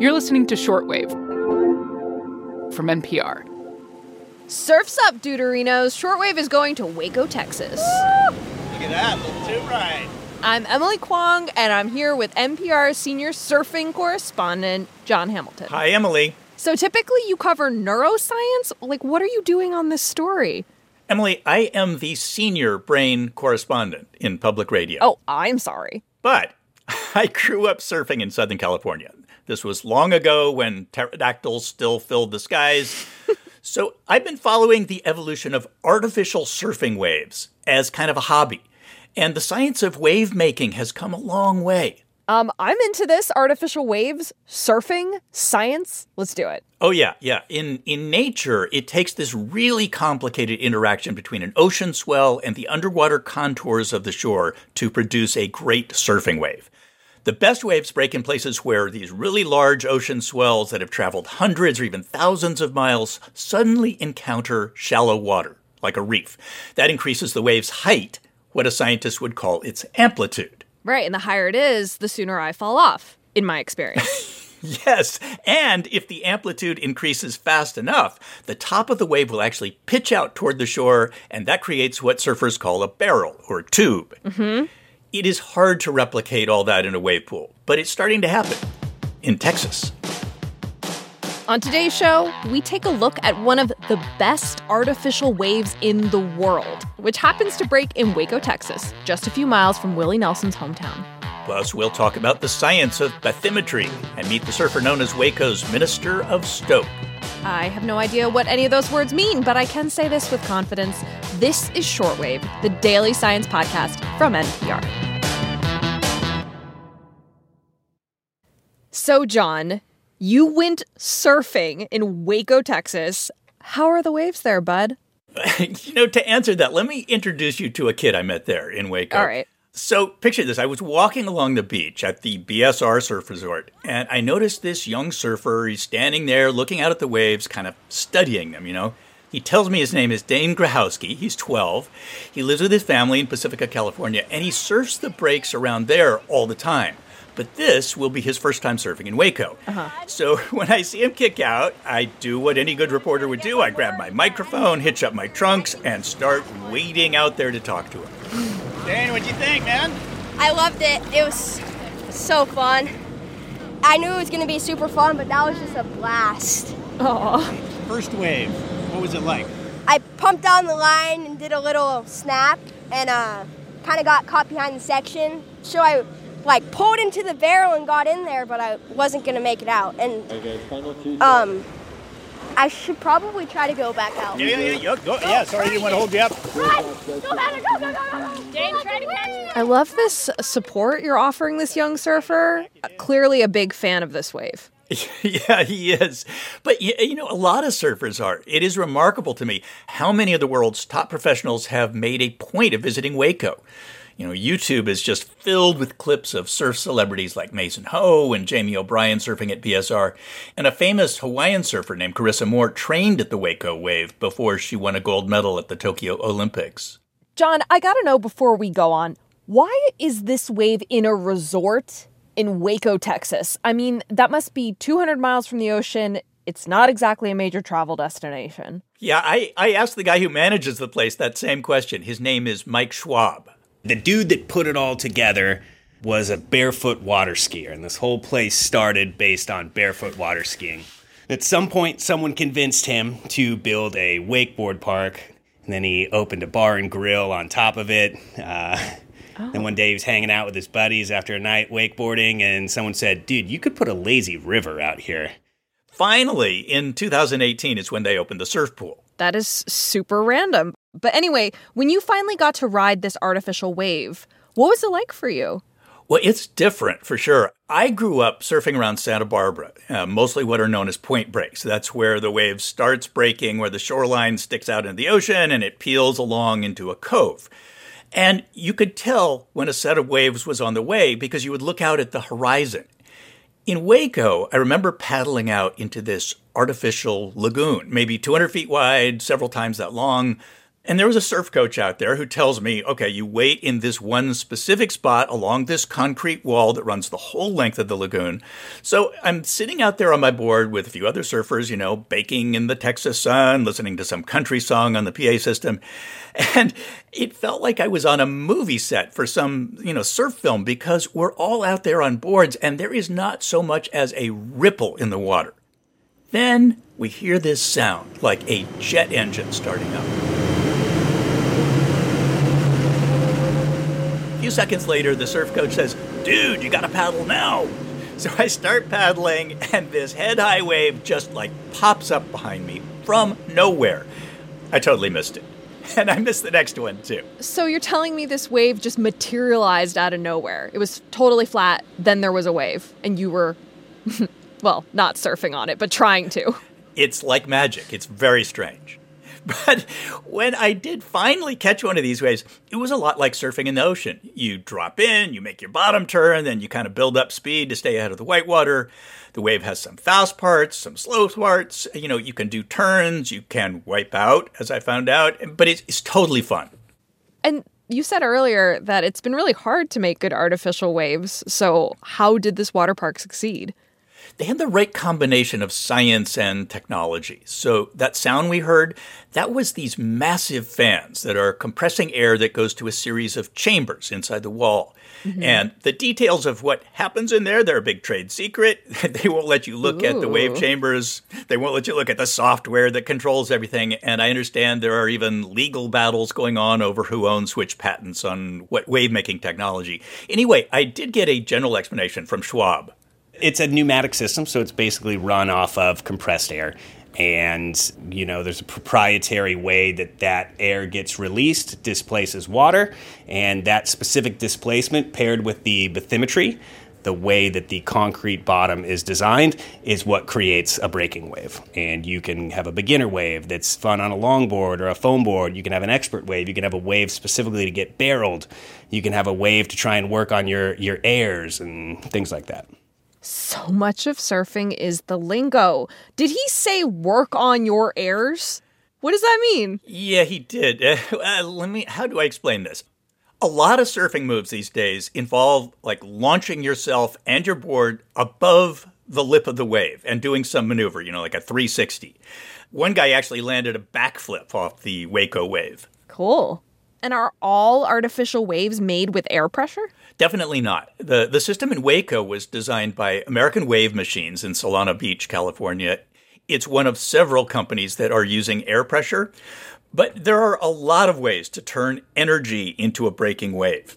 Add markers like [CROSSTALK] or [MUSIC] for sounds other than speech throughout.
You're listening to Shortwave from NPR. Surf's up, Deuterinos. Shortwave is going to Waco, Texas. Look at that, little too right. I'm Emily Kwong, and I'm here with NPR senior surfing correspondent, Jon Hamilton. Hi, Emily. So typically you cover neuroscience. Like, what are you doing on this story? Emily, I am the senior brain correspondent in public radio. Oh, I'm sorry. But [LAUGHS] I grew up surfing in Southern California. This was long ago when pterodactyls still filled the skies. [LAUGHS] so I've been following the evolution of artificial surfing waves as kind of a hobby. And the science of wave making has come a long way. Um, I'm into this artificial waves, surfing, science. Let's do it. Oh yeah, yeah. In in nature, it takes this really complicated interaction between an ocean swell and the underwater contours of the shore to produce a great surfing wave. The best waves break in places where these really large ocean swells that have traveled hundreds or even thousands of miles suddenly encounter shallow water, like a reef. That increases the wave's height, what a scientist would call its amplitude. Right, and the higher it is, the sooner I fall off, in my experience. [LAUGHS] Yes, and if the amplitude increases fast enough, the top of the wave will actually pitch out toward the shore, and that creates what surfers call a barrel or tube. Mm-hmm. It is hard to replicate all that in a wave pool, but it's starting to happen in Texas. On today's show, we take a look at one of the best artificial waves in the world, which happens to break in Waco, Texas, just a few miles from Willie Nelson's hometown. Plus, we'll talk about the science of bathymetry and meet the surfer known as Waco's Minister of Stoke. I have no idea what any of those words mean, but I can say this with confidence. This is Shortwave, the daily science podcast from NPR. So, Jon, you went surfing in Waco, Texas. How are the waves there, bud? [LAUGHS] you know, to answer that, let me introduce you to a kid I met there in Waco. All right. So, picture this. I was walking along the beach at the BSR Surf Resort, and I noticed this young surfer. He's standing there looking out at the waves, kind of studying them, you know. He tells me his name is Dane Grahowski. He's 12. He lives with his family in Pacifica, California, and he surfs the breaks around there all the time. But this will be his first time surfing in Waco. Uh-huh. So [LAUGHS] when I see him kick out, I do what any good reporter would do. I grab my microphone, hitch up my trunks, and start wading out there to talk to him. [GASPS] Dane, what'd you think, man? I loved it. It was so fun. I knew it was going to be super fun, but that was just a blast. Aw. First wave, what was it like? I pumped down the line and did a little snap and uh, kind of got caught behind the section. So I like pulled into the barrel and got in there, but I wasn't gonna make it out. And um, I should probably try to go back out. Yeah, yeah, yeah. Yo, go, yeah, sorry, I didn't want to hold you up. Run! Go, Banner, go, go, go, go, go! James, try to catch it. I love this support you're offering this young surfer. Clearly a big fan of this wave. [LAUGHS] yeah, he is. But you know, a lot of surfers are. It is remarkable to me how many of the world's top professionals have made a point of visiting Waco. You know, YouTube is just filled with clips of surf celebrities like Mason Ho and Jamie O'Brien surfing at BSR. And a famous Hawaiian surfer named Carissa Moore trained at the Waco wave before she won a gold medal at the Tokyo Olympics. Jon, I gotta know before we go on why is this wave in a resort in Waco, Texas? I mean, that must be 200 miles from the ocean. It's not exactly a major travel destination. Yeah, I, I asked the guy who manages the place that same question. His name is Mike Schwab. The dude that put it all together was a barefoot water skier, and this whole place started based on barefoot water skiing. At some point, someone convinced him to build a wakeboard park, and then he opened a bar and grill on top of it. Uh, Then one day he was hanging out with his buddies after a night wakeboarding, and someone said, Dude, you could put a lazy river out here. Finally, in 2018 is when they opened the surf pool. That is super random. But anyway, when you finally got to ride this artificial wave, what was it like for you? Well, it's different for sure. I grew up surfing around Santa Barbara, uh, mostly what are known as point breaks. That's where the wave starts breaking, where the shoreline sticks out into the ocean and it peels along into a cove. And you could tell when a set of waves was on the way because you would look out at the horizon. In Waco, I remember paddling out into this artificial lagoon, maybe 200 feet wide, several times that long. And there was a surf coach out there who tells me, okay, you wait in this one specific spot along this concrete wall that runs the whole length of the lagoon. So I'm sitting out there on my board with a few other surfers, you know, baking in the Texas sun, listening to some country song on the PA system. And it felt like I was on a movie set for some, you know, surf film because we're all out there on boards and there is not so much as a ripple in the water. Then we hear this sound like a jet engine starting up. Few seconds later, the surf coach says, Dude, you gotta paddle now. So I start paddling, and this head high wave just like pops up behind me from nowhere. I totally missed it. [LAUGHS] And I missed the next one too. So you're telling me this wave just materialized out of nowhere? It was totally flat, then there was a wave, and you were, [LAUGHS] well, not surfing on it, but trying to. It's like magic. It's very strange. [LAUGHS] But when I did finally catch one of these waves, it was a lot like surfing in the ocean. You drop in, you make your bottom turn, then you kind of build up speed to stay ahead of the whitewater. The wave has some fast parts, some slow parts. You know, you can do turns, you can wipe out, as I found out, but it's, it's totally fun. And you said earlier that it's been really hard to make good artificial waves. So, how did this water park succeed? They had the right combination of science and technology. So that sound we heard, that was these massive fans that are compressing air that goes to a series of chambers inside the wall. Mm-hmm. And the details of what happens in there, they're a big trade secret. [LAUGHS] they won't let you look Ooh. at the wave chambers. They won't let you look at the software that controls everything. And I understand there are even legal battles going on over who owns which patents on what wave making technology. Anyway, I did get a general explanation from Schwab it's a pneumatic system, so it's basically run off of compressed air. And, you know, there's a proprietary way that that air gets released, displaces water, and that specific displacement paired with the bathymetry, the way that the concrete bottom is designed, is what creates a breaking wave. And you can have a beginner wave that's fun on a longboard or a foam board. You can have an expert wave. You can have a wave specifically to get barreled. You can have a wave to try and work on your, your airs and things like that. So much of surfing is the lingo. Did he say work on your airs? What does that mean? Yeah, he did. [LAUGHS] Uh, let me. How do I explain this? A lot of surfing moves these days involve like launching yourself and your board above the lip of the wave and doing some maneuver, you know, like a 360. One guy actually landed a backflip off the Waco wave. Cool. And are all artificial waves made with air pressure? Definitely not. The the system in Waco was designed by American Wave Machines in Solana Beach, California. It's one of several companies that are using air pressure, but there are a lot of ways to turn energy into a breaking wave.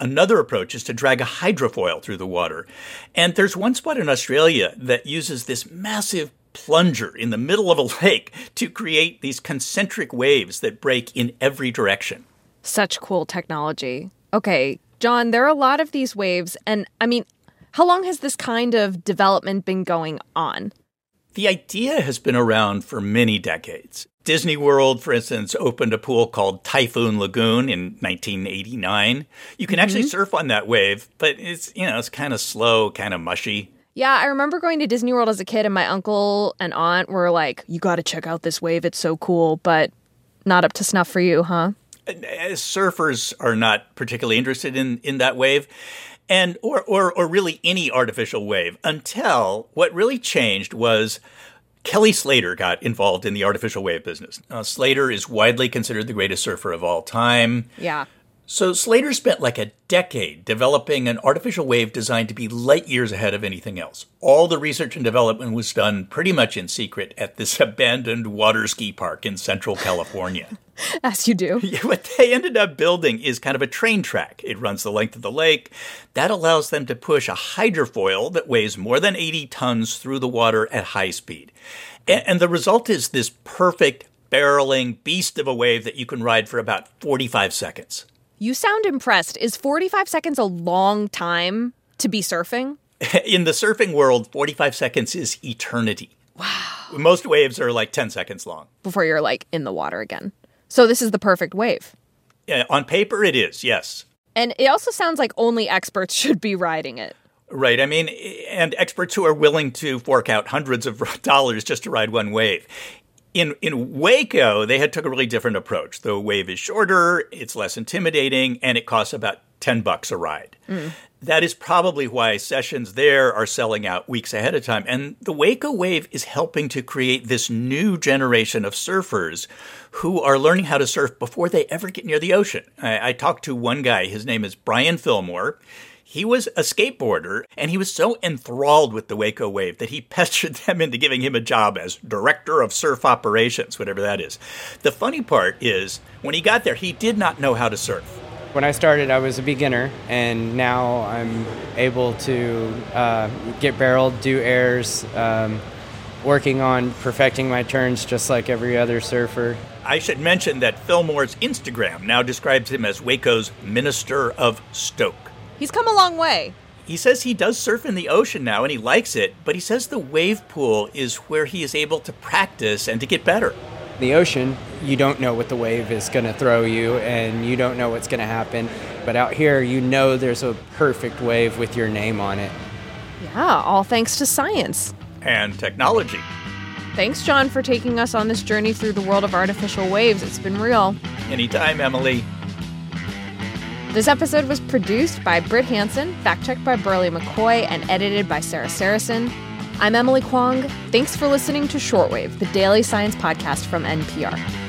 Another approach is to drag a hydrofoil through the water. And there's one spot in Australia that uses this massive plunger in the middle of a [LAUGHS] lake to create these concentric waves that break in every direction. Such cool technology. Okay, Jon, there are a lot of these waves, and I mean, how long has this kind of development been going on? The idea has been around for many decades. Disney World, for instance, opened a pool called Typhoon Lagoon in 1989. You can actually mm-hmm. surf on that wave, but it's, you know, it's kind of slow, kind of mushy. Yeah, I remember going to Disney World as a kid, and my uncle and aunt were like, You got to check out this wave. It's so cool, but not up to snuff for you, huh? Surfers are not particularly interested in, in that wave and or, or or really any artificial wave until what really changed was Kelly Slater got involved in the artificial wave business. Uh, Slater is widely considered the greatest surfer of all time. Yeah. So Slater spent like a decade developing an artificial wave designed to be light years ahead of anything else. All the research and development was done pretty much in secret at this [LAUGHS] abandoned water ski park in central California. [LAUGHS] As you do. [LAUGHS] Yeah, what they ended up building is kind of a train track. It runs the length of the lake. That allows them to push a hydrofoil that weighs more than 80 tons through the water at high speed. And the result is this perfect barreling beast of a wave that you can ride for about 45 seconds. You sound impressed. Is 45 seconds a long time to be surfing? [LAUGHS] In the surfing world, 45 seconds is eternity. Wow. Most waves are like 10 seconds long. Before you're like in the water again. So this is the perfect wave. Yeah, on paper, it is, yes. And it also sounds like only experts [LAUGHS] should be riding it. Right. I mean, and experts who are willing to fork out hundreds of [LAUGHS] dollars just to ride one wave In in Waco, they had took a really different approach. The wave is shorter, it's less intimidating, and it costs about ten bucks a ride. Mm. That is probably why sessions there are selling out weeks ahead of time. And the Waco Wave is helping to create this new generation of surfers who are learning how to surf before they ever get near the ocean. I, I talked to one guy, his name is Brian Fillmore. He was a skateboarder and he was so enthralled with the Waco Wave that he [LAUGHS] pestered them into giving him a job as director of surf operations, whatever that is. The funny part is, when he got there, he did not know how to surf. When I started, I was a beginner, and now I'm able to uh, get barreled, do airs, um, working on perfecting my turns just like every other surfer. I should mention that Fillmore's Instagram now describes him as Waco's Minister of Stoke. He's come a long way. He says he does surf in the ocean now and he likes it, but he says the wave pool is where he is able to practice and to get better the ocean, you don't know what the wave is going to throw you and you don't know what's going to happen. But out here, you know there's a perfect wave with your name on it. Yeah, all thanks to science and technology. Thanks, Jon, for taking us on this journey through the world of artificial waves. It's been real. Anytime, Emily. This episode was produced by Brit Hanson, fact checked by Berly McCoy, and edited by Sarah Saracen. I'm Emily Kwong. Thanks for listening to Shortwave, the daily science podcast from NPR.